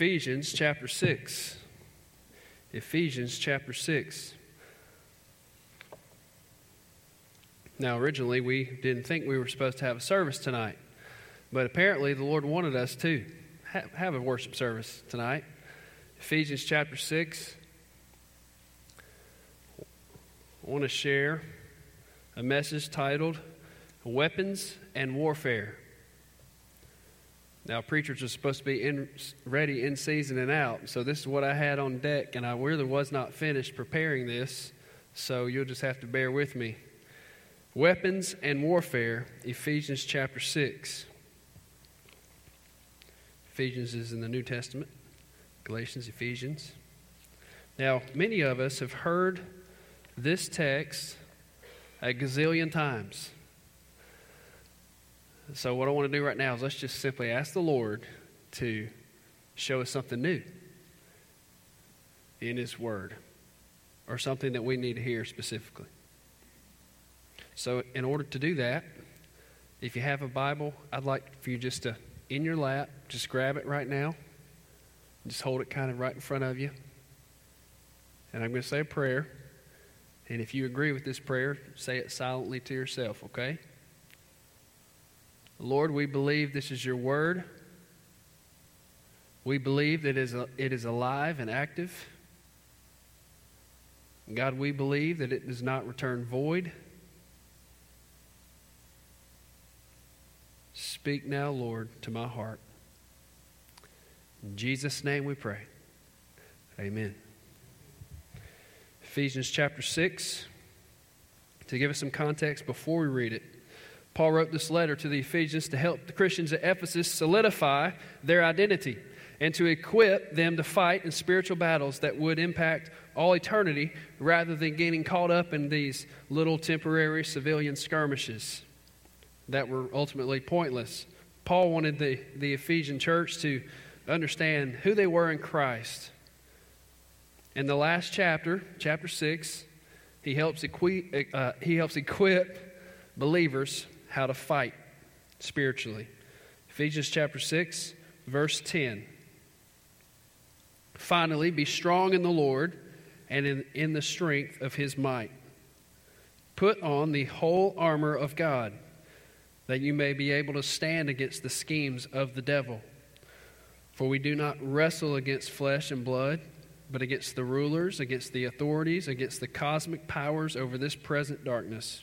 Ephesians chapter 6. Ephesians chapter 6. Now, originally, we didn't think we were supposed to have a service tonight, but apparently, the Lord wanted us to have a worship service tonight. Ephesians chapter 6. I want to share a message titled Weapons and Warfare. Now, preachers are supposed to be in, ready in season and out. So, this is what I had on deck, and I really was not finished preparing this. So, you'll just have to bear with me. Weapons and Warfare, Ephesians chapter 6. Ephesians is in the New Testament, Galatians, Ephesians. Now, many of us have heard this text a gazillion times. So, what I want to do right now is let's just simply ask the Lord to show us something new in His Word or something that we need to hear specifically. So, in order to do that, if you have a Bible, I'd like for you just to, in your lap, just grab it right now. Just hold it kind of right in front of you. And I'm going to say a prayer. And if you agree with this prayer, say it silently to yourself, okay? Lord, we believe this is your word. We believe that it is alive and active. God, we believe that it does not return void. Speak now, Lord, to my heart. In Jesus' name we pray. Amen. Ephesians chapter 6. To give us some context before we read it, Paul wrote this letter to the Ephesians to help the Christians at Ephesus solidify their identity and to equip them to fight in spiritual battles that would impact all eternity rather than getting caught up in these little temporary civilian skirmishes that were ultimately pointless. Paul wanted the, the Ephesian church to understand who they were in Christ. In the last chapter, chapter 6, he helps, equi- uh, he helps equip believers how to fight spiritually. Ephesians chapter 6, verse 10. Finally, be strong in the Lord and in, in the strength of his might. Put on the whole armor of God, that you may be able to stand against the schemes of the devil. For we do not wrestle against flesh and blood, but against the rulers, against the authorities, against the cosmic powers over this present darkness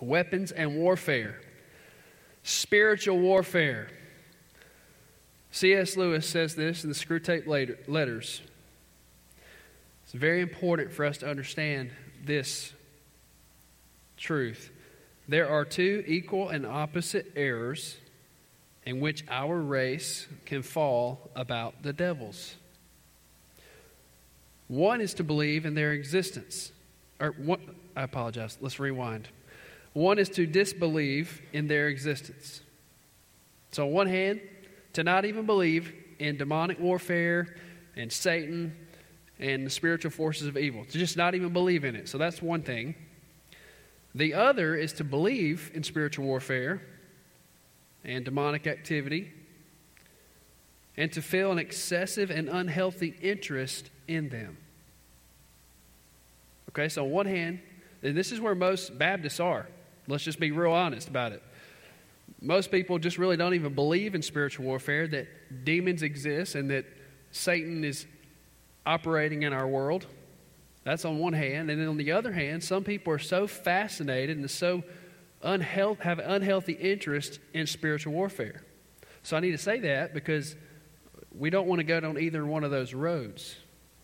weapons and warfare, spiritual warfare. C.S. Lewis says this in the Screw Screwtape Letters. It's very important for us to understand this truth. There are two equal and opposite errors in which our race can fall about the devils. One is to believe in their existence. Or I apologize. Let's rewind. One is to disbelieve in their existence. So, on one hand, to not even believe in demonic warfare and Satan and the spiritual forces of evil, to just not even believe in it. So, that's one thing. The other is to believe in spiritual warfare and demonic activity and to feel an excessive and unhealthy interest in them. Okay, so on one hand, and this is where most Baptists are. Let's just be real honest about it. Most people just really don't even believe in spiritual warfare, that demons exist, and that Satan is operating in our world. That's on one hand. And then on the other hand, some people are so fascinated and so unhealth, have unhealthy interest in spiritual warfare. So I need to say that because we don't want to go down either one of those roads.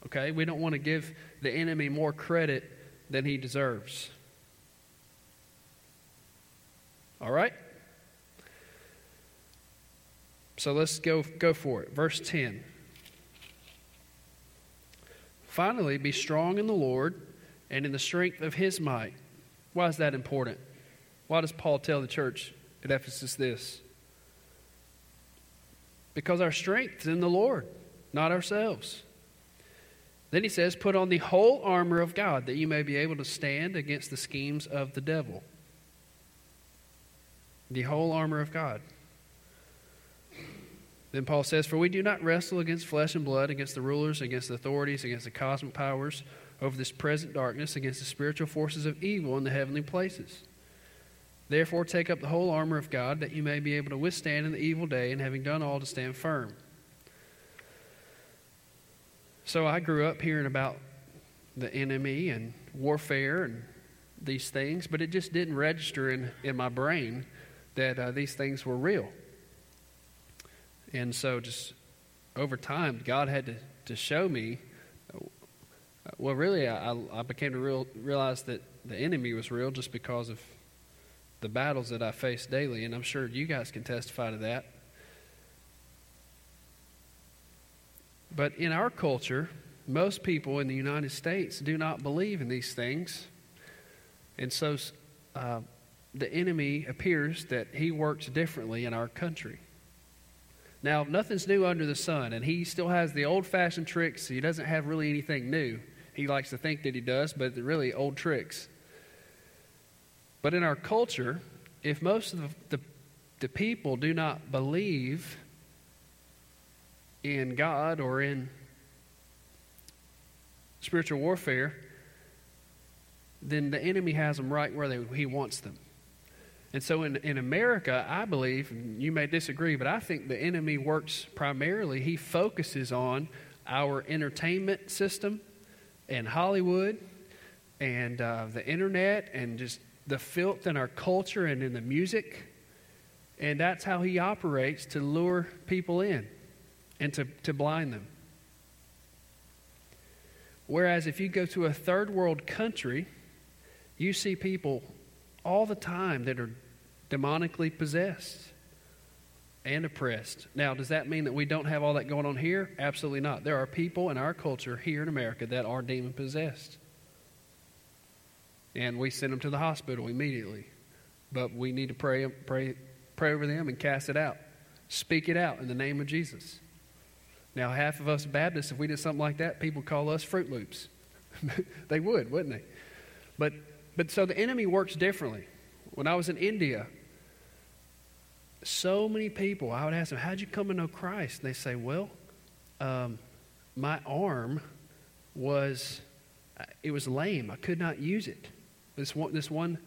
Okay? We don't want to give the enemy more credit than he deserves. All right? So let's go, go for it. Verse 10. Finally, be strong in the Lord and in the strength of his might. Why is that important? Why does Paul tell the church at Ephesus this? Because our strength is in the Lord, not ourselves. Then he says, Put on the whole armor of God that you may be able to stand against the schemes of the devil. The whole armor of God. Then Paul says, For we do not wrestle against flesh and blood, against the rulers, against the authorities, against the cosmic powers over this present darkness, against the spiritual forces of evil in the heavenly places. Therefore, take up the whole armor of God, that you may be able to withstand in the evil day, and having done all, to stand firm. So I grew up hearing about the enemy and warfare and these things, but it just didn't register in, in my brain that uh, these things were real. And so, just over time, God had to, to show me. Well, really, I, I became to real, realize that the enemy was real just because of the battles that I face daily, and I'm sure you guys can testify to that. But in our culture, most people in the United States do not believe in these things. And so uh, the enemy appears that he works differently in our country. Now, nothing's new under the sun, and he still has the old fashioned tricks. He doesn't have really anything new. He likes to think that he does, but really old tricks. But in our culture, if most of the, the, the people do not believe in God or in spiritual warfare, then the enemy has them right where they, he wants them. And so in, in America, I believe, you may disagree, but I think the enemy works primarily, he focuses on our entertainment system and Hollywood and uh, the internet and just the filth in our culture and in the music. And that's how he operates to lure people in and to, to blind them. Whereas if you go to a third world country, you see people all the time that are demonically possessed and oppressed. Now, does that mean that we don't have all that going on here? Absolutely not. There are people in our culture here in America that are demon possessed and we send them to the hospital immediately. But we need to pray, pray, pray over them and cast it out. Speak it out in the name of Jesus. Now, half of us Baptists, if we did something like that, people call us Fruit Loops. they would, wouldn't they? But, but so the enemy works differently. When I was in India, so many people, I would ask them, How'd you come to know Christ? And they say, Well, um, my arm was, it was lame. I could not use it. This one, this one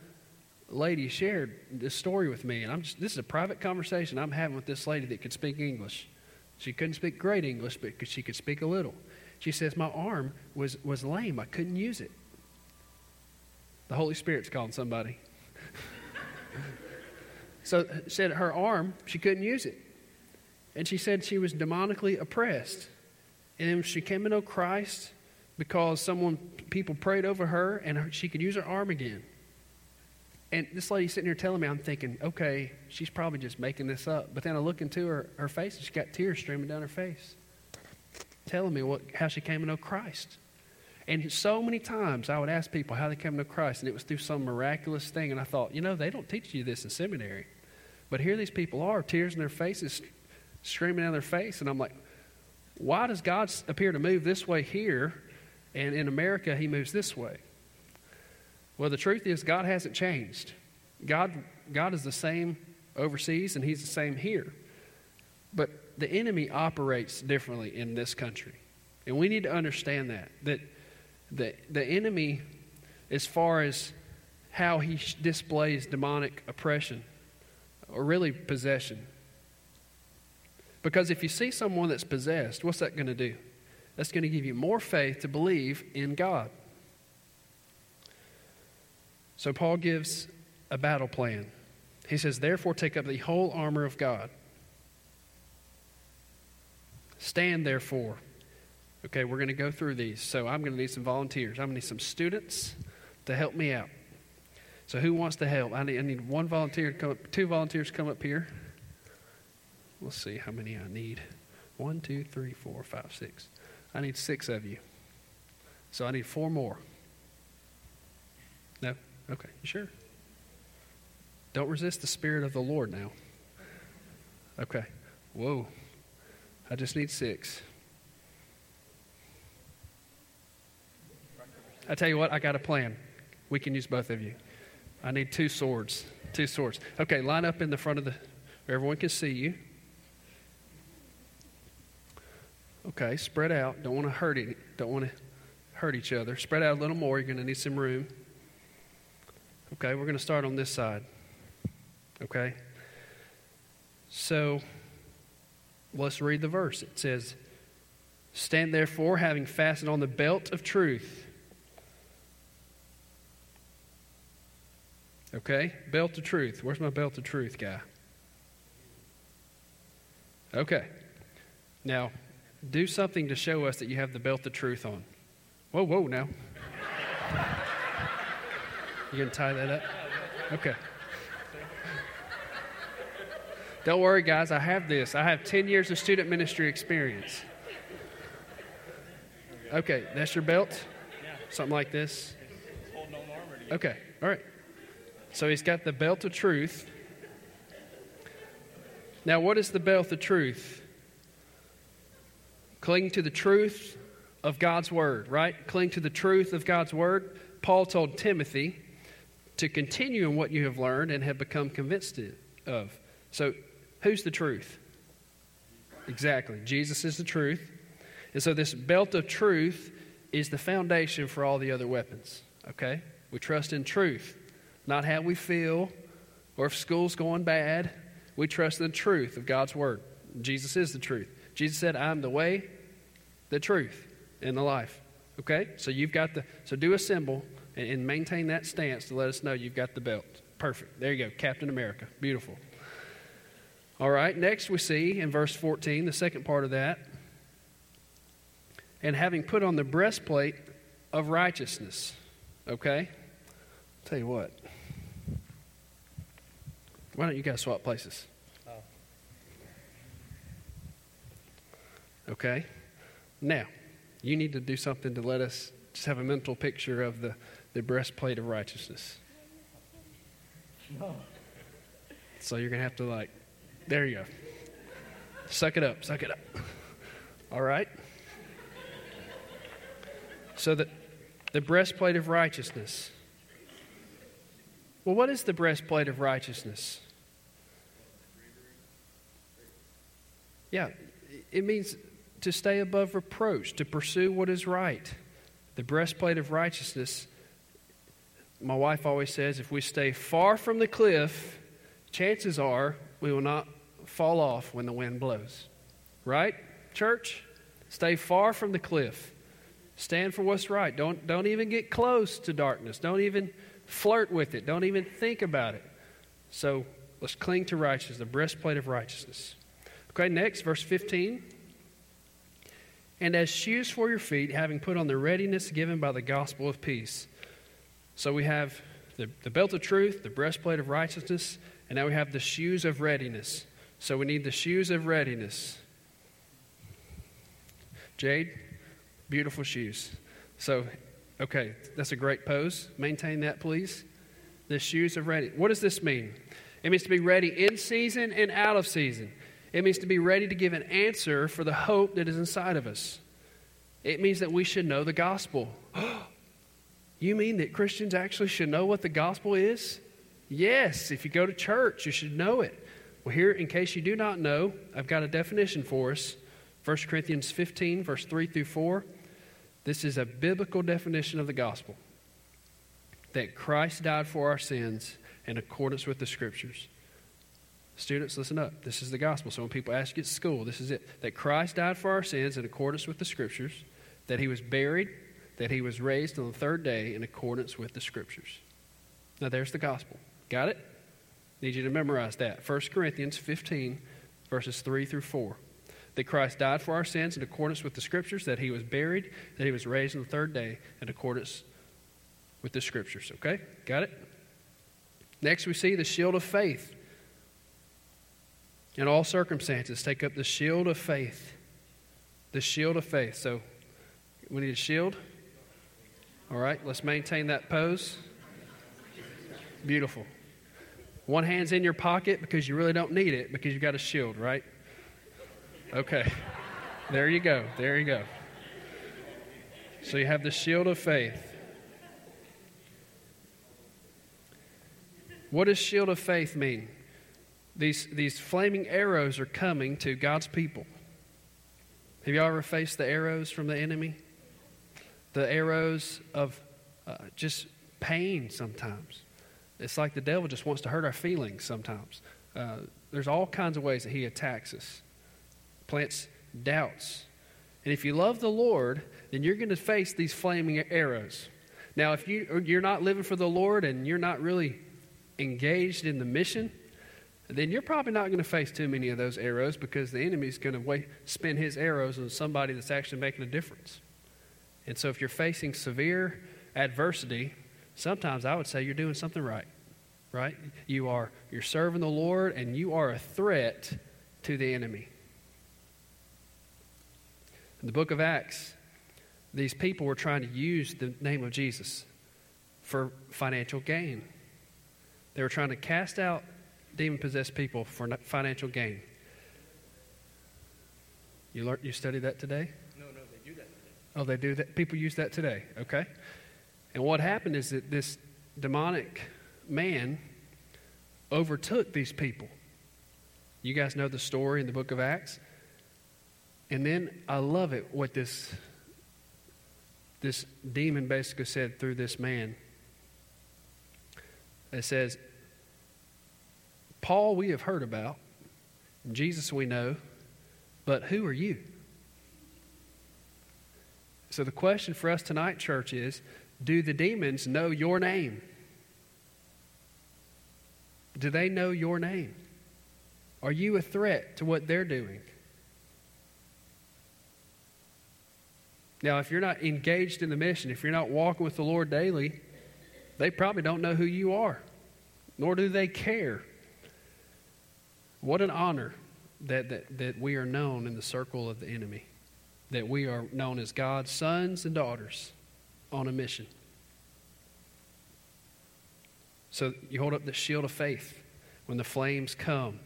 lady shared this story with me, and I'm just, this is a private conversation I'm having with this lady that could speak English. She couldn't speak great English, but she could speak a little. She says, My arm was, was lame. I couldn't use it. The Holy Spirit's calling somebody. So said her arm, she couldn't use it. And she said she was demonically oppressed. And she came to know Christ because someone people prayed over her and she could use her arm again. And this lady sitting here telling me, I'm thinking, okay, she's probably just making this up. But then I look into her, her face and she's got tears streaming down her face, telling me what, how she came to know Christ. And so many times I would ask people how they came to know Christ, and it was through some miraculous thing. And I thought, you know, they don't teach you this in seminary. But here these people are, tears in their faces, streaming down their face. And I'm like, why does God appear to move this way here and in America, he moves this way. Well, the truth is, God hasn't changed. God, God is the same overseas, and he's the same here. But the enemy operates differently in this country. And we need to understand that. That the, the enemy, as far as how he displays demonic oppression, or really possession, Because if you see someone that's possessed, what's that going to do? That's going to give you more faith to believe in God. So Paul gives a battle plan. He says, Therefore, take up the whole armor of God. Stand therefore. Okay, we're going to go through these. So I'm going to need some volunteers. I'm going to need some students to help me out. So who wants to help? I need, I need one volunteer to come up, two volunteers to come up here. Let's see how many I need. One, two, three, four, five, six. I need six of you. So I need four more. No? Okay, you sure? Don't resist the Spirit of the Lord now. Okay. Whoa. I just need six. I tell you what, I got a plan. We can use both of you. I need two swords. Two swords. Okay, line up in the front of the where everyone can see you. Okay, spread out. Don't want to hurt it. Don't want to hurt each other. Spread out a little more. You're going to need some room. Okay, we're going to start on this side. Okay? So, let's read the verse. It says, Stand therefore, having fastened on the belt of truth. Okay? Belt of truth. Where's my belt of truth guy? Okay. Now, do something to show us that you have the belt of truth on. Whoa, whoa, now. You gonna tie that up? Okay. Don't worry, guys. I have this. I have 10 years of student ministry experience. Okay, that's your belt? Yeah. Something like this? Okay, all right. So he's got the belt of truth. Now, what is the belt of truth? Cling to the truth of God's word, right? Cling to the truth of God's word. Paul told Timothy to continue in what you have learned and have become convinced of. So, who's the truth? Exactly. Jesus is the truth. And so, this belt of truth is the foundation for all the other weapons. Okay? We trust in truth, not how we feel or if school's going bad. We trust the truth of God's word. Jesus is the truth. Jesus said, I'm the way, the truth, and the life. Okay? So you've got the, so do a symbol and, and maintain that stance to let us know you've got the belt. Perfect. There you go. Captain America. Beautiful. All right. Next, we see in verse 14, the second part of that. And having put on the breastplate of righteousness. Okay? Tell you what. Why don't you guys swap places? Oh. Okay? Now, you need to do something to let us just have a mental picture of the the breastplate of righteousness. No. So you're going to have to, like, there you go. Suck it up, suck it up. All right? So that the breastplate of righteousness. Well, what is the breastplate of righteousness? Yeah, it means to stay above reproach, to pursue what is right. The breastplate of righteousness my wife always says if we stay far from the cliff, chances are we will not fall off when the wind blows. Right, church? Stay far from the cliff. Stand for what's right. Don't, don't even get close to darkness. Don't even flirt with it. Don't even think about it. So let's cling to righteousness, the breastplate of righteousness. Okay, next, verse 15. And as shoes for your feet, having put on the readiness given by the gospel of peace. So we have the, the belt of truth, the breastplate of righteousness, and now we have the shoes of readiness. So we need the shoes of readiness. Jade, beautiful shoes. So, okay, that's a great pose. Maintain that, please. The shoes of ready. What does this mean? It means to be ready in season and out of season. It means to be ready to give an answer for the hope that is inside of us. It means that we should know the gospel. You mean that Christians actually should know what the gospel is? Yes, if you go to church, you should know it. Well, here, in case you do not know, I've got a definition for us 1 Corinthians 15, verse 3 through 4. This is a biblical definition of the gospel that Christ died for our sins in accordance with the scriptures. Students, listen up. This is the gospel. So when people ask you at school, this is it that Christ died for our sins in accordance with the scriptures, that he was buried, that he was raised on the third day in accordance with the scriptures. Now there's the gospel. Got it? Need you to memorize that. 1 Corinthians 15, verses 3 through 4. That Christ died for our sins in accordance with the scriptures, that he was buried, that he was raised on the third day in accordance with the scriptures. Okay? Got it? Next, we see the shield of faith. In all circumstances, take up the shield of faith. The shield of faith. So, we need a shield. All right, let's maintain that pose. Beautiful. One hand's in your pocket because you really don't need it because you've got a shield, right? Okay. There you go. There you go. So you have the shield of faith. What does shield of faith mean? These, these flaming arrows are coming to God's people. Have you ever faced the arrows from the enemy? The arrows of uh, just pain sometimes. It's like the devil just wants to hurt our feelings sometimes. Uh, there's all kinds of ways that he attacks us, plants doubts. And if you love the Lord, then you're going to face these flaming arrows. Now, if you, you're not living for the Lord and you're not really engaged in the mission, then you're probably not going to face too many of those arrows because the enemy's going to spin his arrows on somebody that's actually making a difference. And so if you're facing severe adversity, sometimes I would say you're doing something right. Right? You are you're serving the Lord and you are a threat to the enemy. In the book of Acts, these people were trying to use the name of Jesus for financial gain. They were trying to cast out demon possessed people for financial gain. You learned, you studied that today? No, no, they do that today. Oh, they do that. People use that today. Okay. And what happened is that this demonic man overtook these people. You guys know the story in the book of Acts. And then I love it what this this demon basically said through this man. It says, Paul we have heard about, Jesus we know, but who are you? So the question for us tonight, church, is do the demons know your name? Do they know your name? Are you a threat to what they're doing? Now, if you're not engaged in the mission, if you're not walking with the Lord daily, they probably don't know who you are, nor do they care. What an honor that, that, that we are known in the circle of the enemy, that we are known as God's sons and daughters on a mission. So you hold up the shield of faith when the flames come.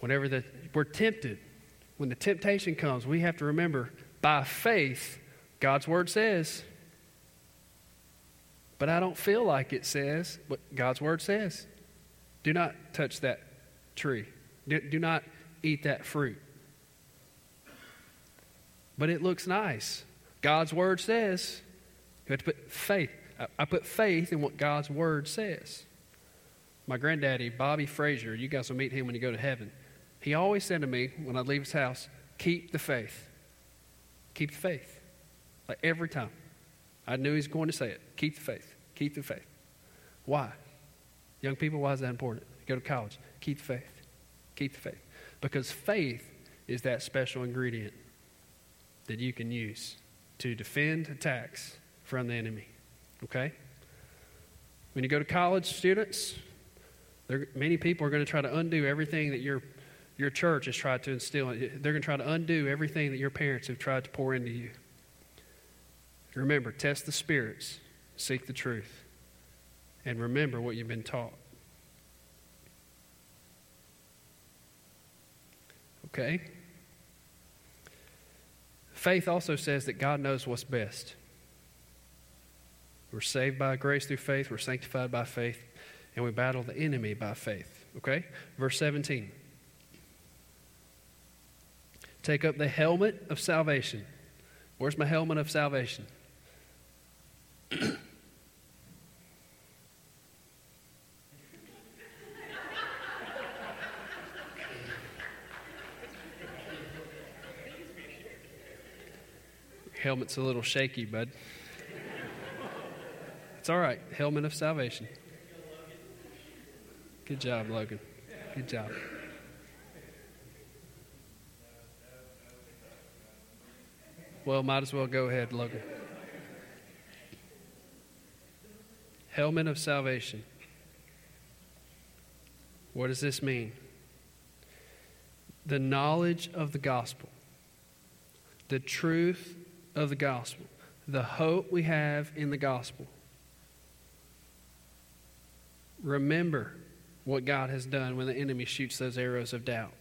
Whenever the, we're tempted, when the temptation comes, we have to remember by faith, God's word says, but I don't feel like it says what God's word says. Do not touch that tree. Do, do not eat that fruit. But it looks nice. God's word says you have to put faith. I, I put faith in what God's word says. My granddaddy, Bobby Frazier, you guys will meet him when you go to heaven. He always said to me when I leave his house, keep the faith. Keep the faith. Like every time. I knew he was going to say it. Keep the faith. Keep the faith. Why? Young people, why is that important? Go to college. Keep the faith. Keep the faith. Because faith is that special ingredient that you can use to defend attacks from the enemy. Okay? When you go to college, students, there, many people are going to try to undo everything that your, your church has tried to instill. They're going to try to undo everything that your parents have tried to pour into you. Remember, test the spirits, seek the truth and remember what you've been taught. Okay? Faith also says that God knows what's best. We're saved by grace through faith, we're sanctified by faith, and we battle the enemy by faith. Okay? Verse 17. Take up the helmet of salvation. Where's my helmet of salvation? helmet's a little shaky, bud. It's all right. Helmet of salvation. Good job, Logan. Good job. Well, might as well go ahead, Logan. Helmet of salvation. What does this mean? The knowledge of the gospel, the truth of the gospel, the hope we have in the gospel. Remember what God has done when the enemy shoots those arrows of doubt.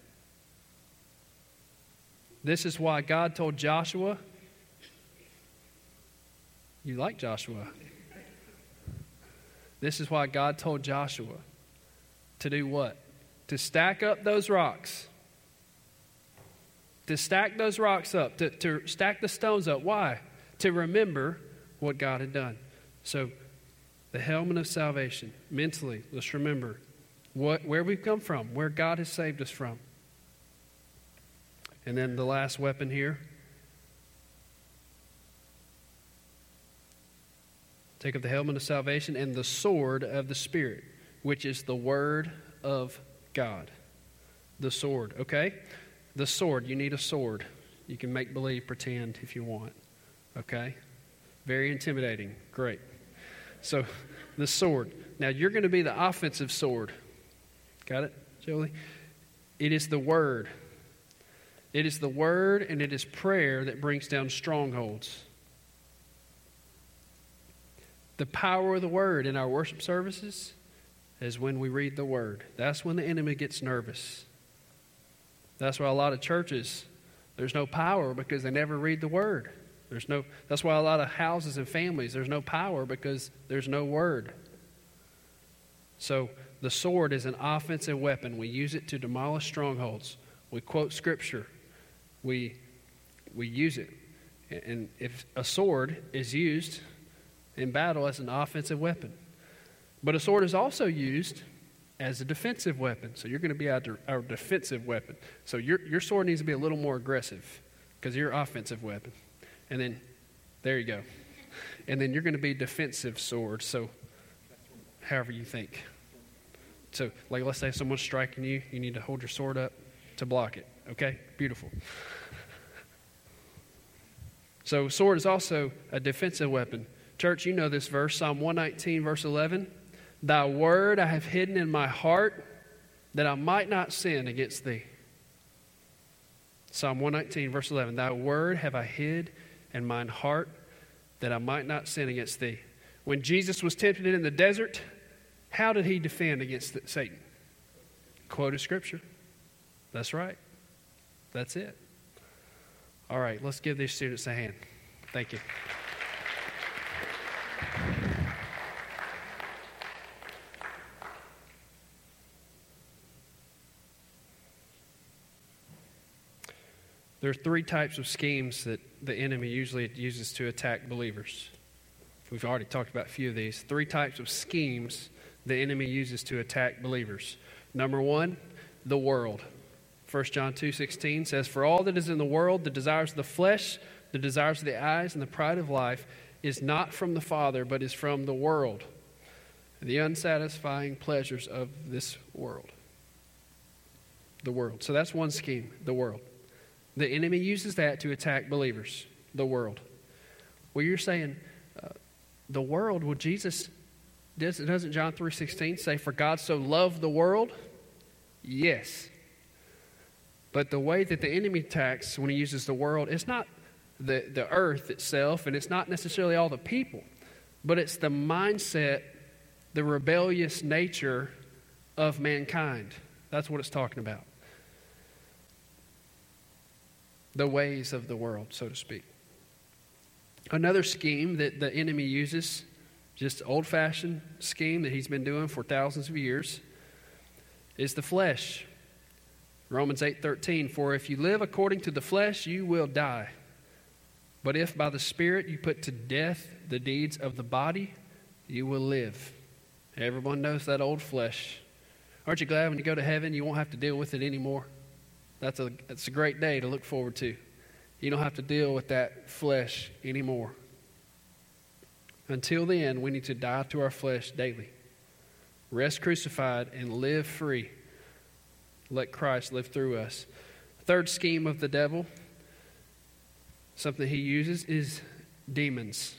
This is why God told Joshua, You like Joshua. This is why God told Joshua to do what? To stack up those rocks. To stack those rocks up, to, to stack the stones up. Why? To remember what God had done. So, the helmet of salvation, mentally, let's remember what, where we've come from, where God has saved us from. And then the last weapon here. Take up the helmet of salvation and the sword of the Spirit, which is the Word of God. The sword, okay? The sword, you need a sword. You can make believe, pretend if you want, okay? Very intimidating. Great. So, the sword. Now, you're going to be the offensive sword. Got it, Jolie? It is the Word. It is the Word and it is prayer that brings down strongholds. The power of the Word in our worship services is when we read the Word. That's when the enemy gets nervous. That's why a lot of churches, there's no power because they never read the Word. There's no, that's why a lot of houses and families, there's no power because there's no Word. So, the sword is an offensive weapon. We use it to demolish strongholds. We quote scripture. We, we use it. And if a sword is used in battle as an offensive weapon, but a sword is also used as a defensive weapon. So you're going to be our, our defensive weapon. So your, your sword needs to be a little more aggressive because you're offensive weapon. And then, there you go. And then you're going to be defensive sword. So however you think. So, like, let's say someone's striking you, you need to hold your sword up to block it. Okay? Beautiful. So, sword is also a defensive weapon. Church, you know this verse, Psalm 119, verse 11. Thy word I have hidden in my heart that I might not sin against thee. Psalm 119, verse 11. Thy word have I hid in mine heart that I might not sin against thee. When Jesus was tempted in the desert, how did he defend against Satan? Quoted scripture. That's right. That's it. All right, let's give these students a hand. Thank you. There are three types of schemes that the enemy usually uses to attack believers. We've already talked about a few of these. Three types of schemes the enemy uses to attack believers. Number one, the world. 1 John 2 16 says, For all that is in the world, the desires of the flesh, the desires of the eyes, and the pride of life, is not from the Father, but is from the world, the unsatisfying pleasures of this world. The world. So that's one scheme, the world. The enemy uses that to attack believers, the world. Well, you're saying, uh, the world, well, Jesus doesn't John 3:16 say for God so loved the world? Yes. But the way that the enemy attacks when he uses the world, it's not the, the earth itself, and it's not necessarily all the people, but it's the mindset, the rebellious nature of mankind. That's what it's talking about. The ways of the world, so to speak. Another scheme that the enemy uses just old fashioned scheme that he's been doing for thousands of years, is the flesh. Romans 8:13 For if you live according to the flesh you will die but if by the spirit you put to death the deeds of the body you will live everyone knows that old flesh aren't you glad when you go to heaven you won't have to deal with it anymore that's a that's a great day to look forward to You don't have to deal with that flesh anymore. Until then, we need to die to our flesh daily. Rest crucified and live free. Let Christ live through us. Third scheme of the devil, something he uses, is demons,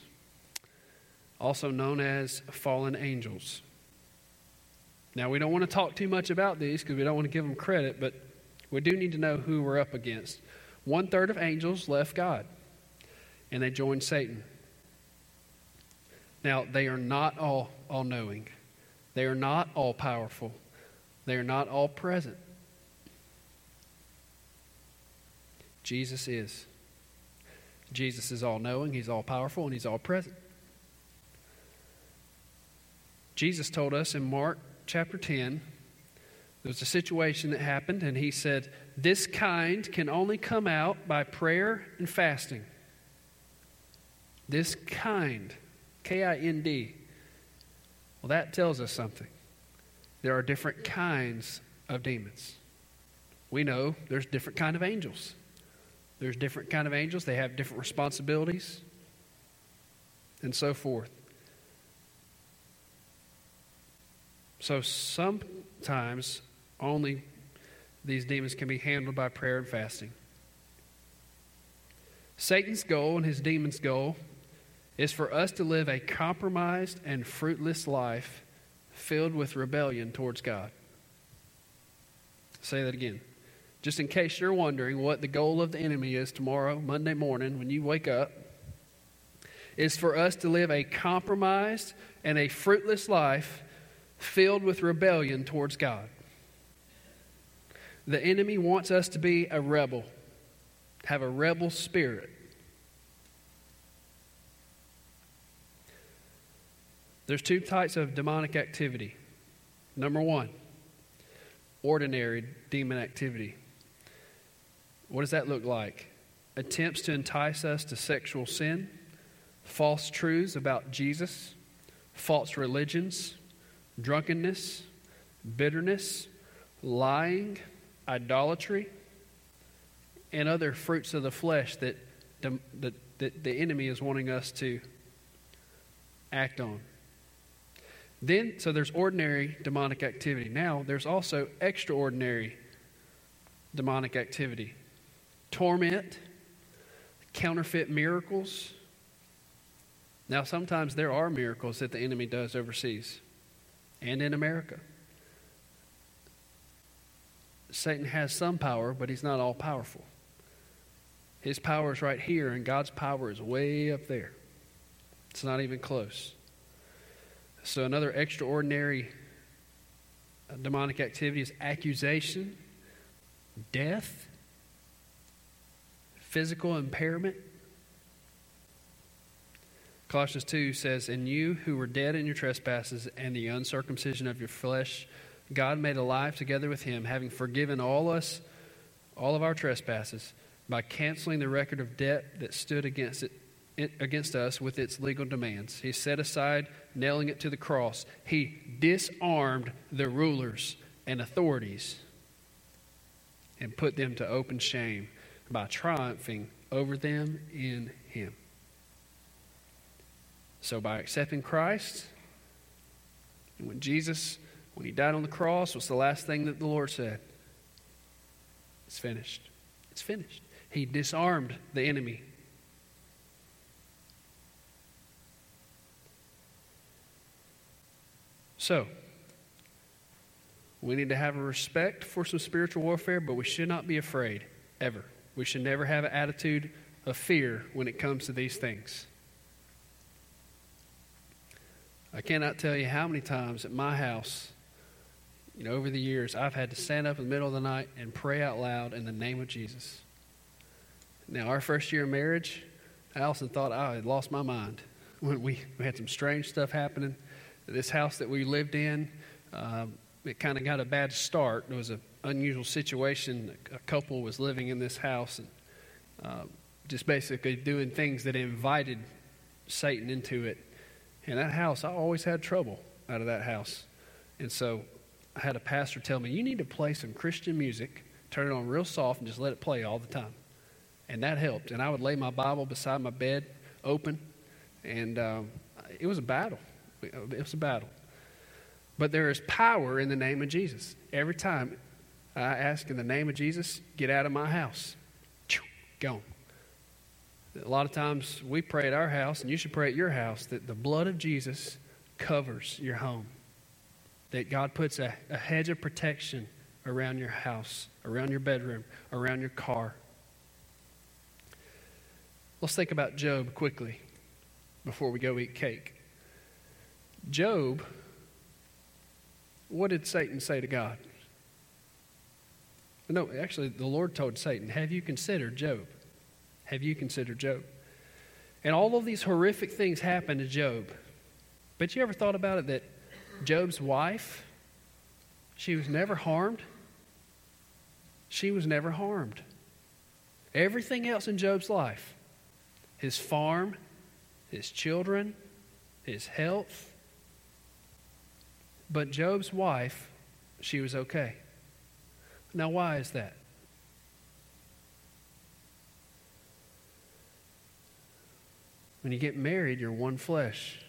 also known as fallen angels. Now, we don't want to talk too much about these because we don't want to give them credit, but we do need to know who we're up against. One third of angels left God and they joined Satan. Now, they are not all all knowing. They are not all powerful. They are not all present. Jesus is. Jesus is all knowing, he's all powerful, and he's all present. Jesus told us in Mark chapter 10 there was a situation that happened, and he said, This kind can only come out by prayer and fasting. This kind, K I N D. Well, that tells us something. There are different kinds of demons. We know there's different kind of angels. There's different kind of angels. They have different responsibilities and so forth. So sometimes only these demons can be handled by prayer and fasting. Satan's goal and his demon's goal is for us to live a compromised and fruitless life filled with rebellion towards God. Say that again. Just in case you're wondering what the goal of the enemy is tomorrow, Monday morning, when you wake up, is for us to live a compromised and a fruitless life filled with rebellion towards God. The enemy wants us to be a rebel, have a rebel spirit. There's two types of demonic activity. Number one, ordinary demon activity. What does that look like? Attempts to entice us to sexual sin, false truths about Jesus, false religions, drunkenness, bitterness, lying, idolatry, and other fruits of the flesh that the, that, that the enemy is wanting us to act on. Then, so there's ordinary demonic activity. Now, there's also extraordinary demonic activity torment, counterfeit miracles. Now, sometimes there are miracles that the enemy does overseas and in America. Satan has some power, but he's not all powerful. His power is right here, and God's power is way up there. It's not even close. So, another extraordinary uh, demonic activity is accusation, death, physical impairment. Colossians 2 says, And you who were dead in your trespasses and the uncircumcision of your flesh, God made alive together with him, having forgiven all us, all of our trespasses, by canceling the record of debt that stood against it, against us with its legal demands. He set aside, nailing it to the cross. He disarmed the rulers and authorities and put them to open shame by triumphing over them in him. So by accepting Christ, when Jesus when he died on the cross, what's the last thing that the Lord said? It's finished. It's finished. He disarmed the enemy. So, we need to have a respect for some spiritual warfare, but we should not be afraid, ever. We should never have an attitude of fear when it comes to these things. I cannot tell you how many times at my house you know, over the years, I've had to stand up in the middle of the night and pray out loud in the name of Jesus. Now, our first year of marriage, Allison thought I had lost my mind when we, we had some strange stuff happening. This house that we lived in, um, it kind of got a bad start. There was an unusual situation. A couple was living in this house and uh, just basically doing things that invited Satan into it. And that house, I always had trouble out of that house. And so I had a pastor tell me, you need to play some Christian music, turn it on real soft, and just let it play all the time. And that helped. And I would lay my Bible beside my bed open, and um, it was a battle. It was a battle. But there is power in the name of Jesus. Every time I ask in the name of Jesus, get out of my house. Gone. A lot of times we pray at our house, and you should pray at your house, that the blood of Jesus covers your home. That God puts a, a hedge of protection around your house, around your bedroom, around your car. Let's think about Job quickly before we go eat cake. Job, what did Satan say to God? No, actually, the Lord told Satan, Have you considered Job? Have you considered Job? And all of these horrific things happened to Job. But you ever thought about it that Job's wife, she was never harmed? She was never harmed. Everything else in Job's life, his farm, his children, his health, but Job's wife, she was okay. Now, why is that? When you get married, you're one flesh.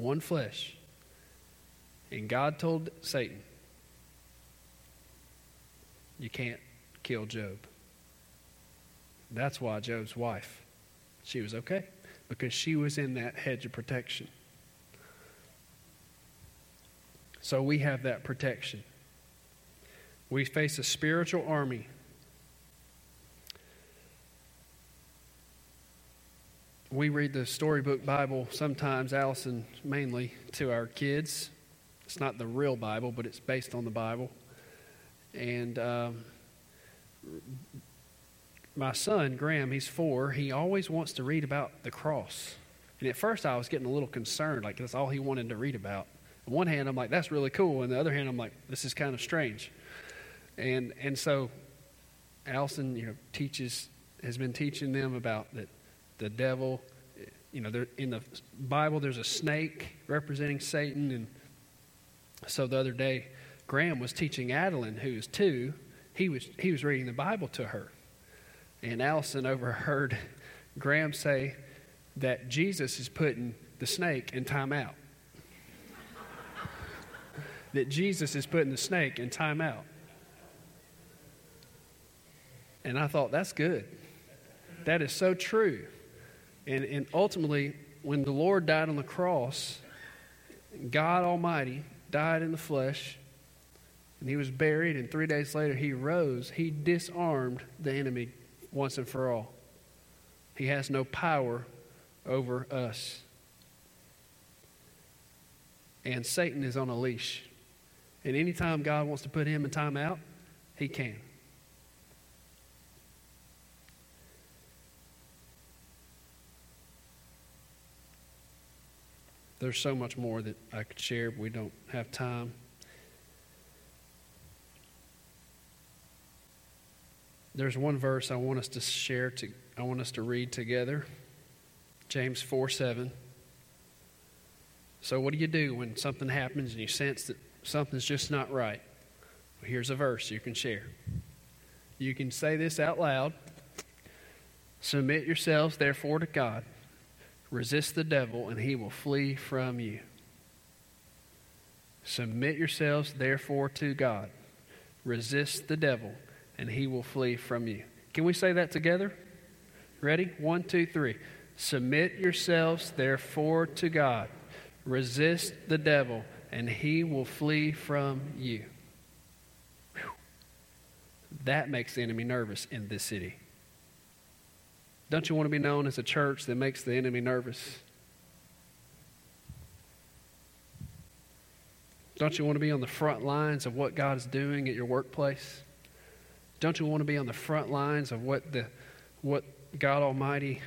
One flesh. And God told Satan, You can't kill Job. That's why Job's wife, she was okay, because she was in that hedge of protection. So we have that protection. We face a spiritual army we read the storybook Bible sometimes, Allison mainly, to our kids. It's not the real Bible, but it's based on the Bible. And um, my son, Graham, he's four, he always wants to read about the cross. And at first, I was getting a little concerned, like that's all he wanted to read about. On one hand, I'm like, that's really cool. And the other hand, I'm like, this is kind of strange. And, and so Allison, you know, teaches, has been teaching them about that the devil. You know, in the Bible, there's a snake representing Satan. And so the other day, Graham was teaching Adeline, who is two, he was, he was reading the Bible to her. And Allison overheard Graham say that Jesus is putting the snake in timeout. that Jesus is putting the snake in timeout. And I thought, that's good. That is so true. And, and ultimately, when the Lord died on the cross, God Almighty died in the flesh, and he was buried, and three days later he rose. He disarmed the enemy once and for all. He has no power over us. And Satan is on a leash. And anytime God wants to put him in timeout, he can. There's so much more that I could share, but we don't have time. There's one verse I want us to share to I want us to read together. James 4 7. So what do you do when something happens and you sense that something's just not right? Well, here's a verse you can share. You can say this out loud. Submit yourselves therefore to God. Resist the devil, and he will flee from you. Submit yourselves, therefore, to God. Resist the devil, and he will flee from you. Can we say that together? Ready? One, two, three. Submit yourselves, therefore, to God. Resist the devil, and he will flee from you. Whew. That makes the enemy nervous in this city. Don't you want to be known as a church that makes the enemy nervous? Don't you want to be on the front lines of what God is doing at your workplace? Don't you want to be on the front lines of what the what God Almighty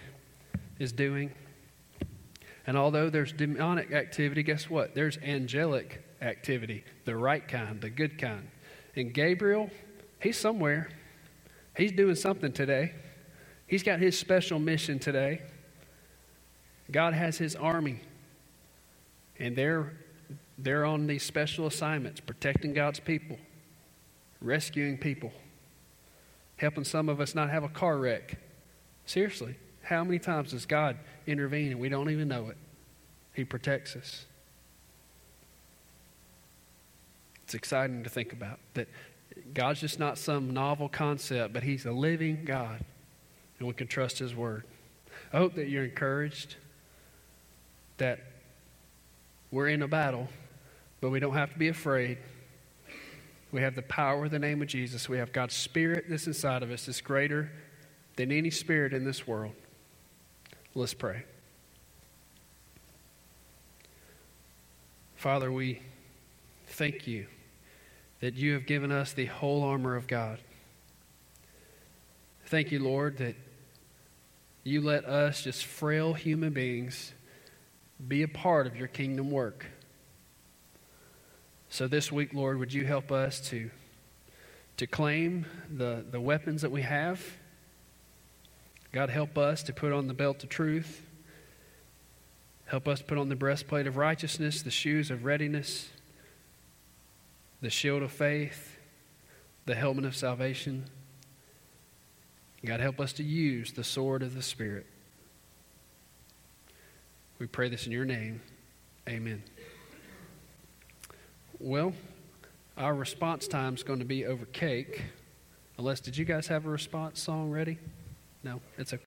is doing? And although there's demonic activity, guess what? There's angelic activity, the right kind, the good kind. And Gabriel, he's somewhere. He's doing something today. He's got his special mission today. God has his army, and they're, they're on these special assignments protecting God's people, rescuing people. helping some of us not have a car wreck. Seriously, how many times does God intervene and we don't even know it? He protects us. It's exciting to think about that God's just not some novel concept, but He's a living God, and we can trust His Word. I hope that you're encouraged that we're in a battle, but we don't have to be afraid. We have the power of the name of Jesus. We have God's Spirit that's inside of us that's greater than any spirit in this world. Let's pray. Father, we thank you that you have given us the whole armor of God. Thank you, Lord, that you let us, just frail human beings, be a part of your kingdom work. So this week, Lord, would you help us to, to claim the, the weapons that we have? God, help us to put on the belt of truth. Help us put on the breastplate of righteousness, the shoes of readiness, the shield of faith, the helmet of salvation. God, help us to use the sword of the Spirit. We pray this in your name. Amen. Well, our response time is going to be over cake. Unless, did you guys have a response song ready? No, it's okay.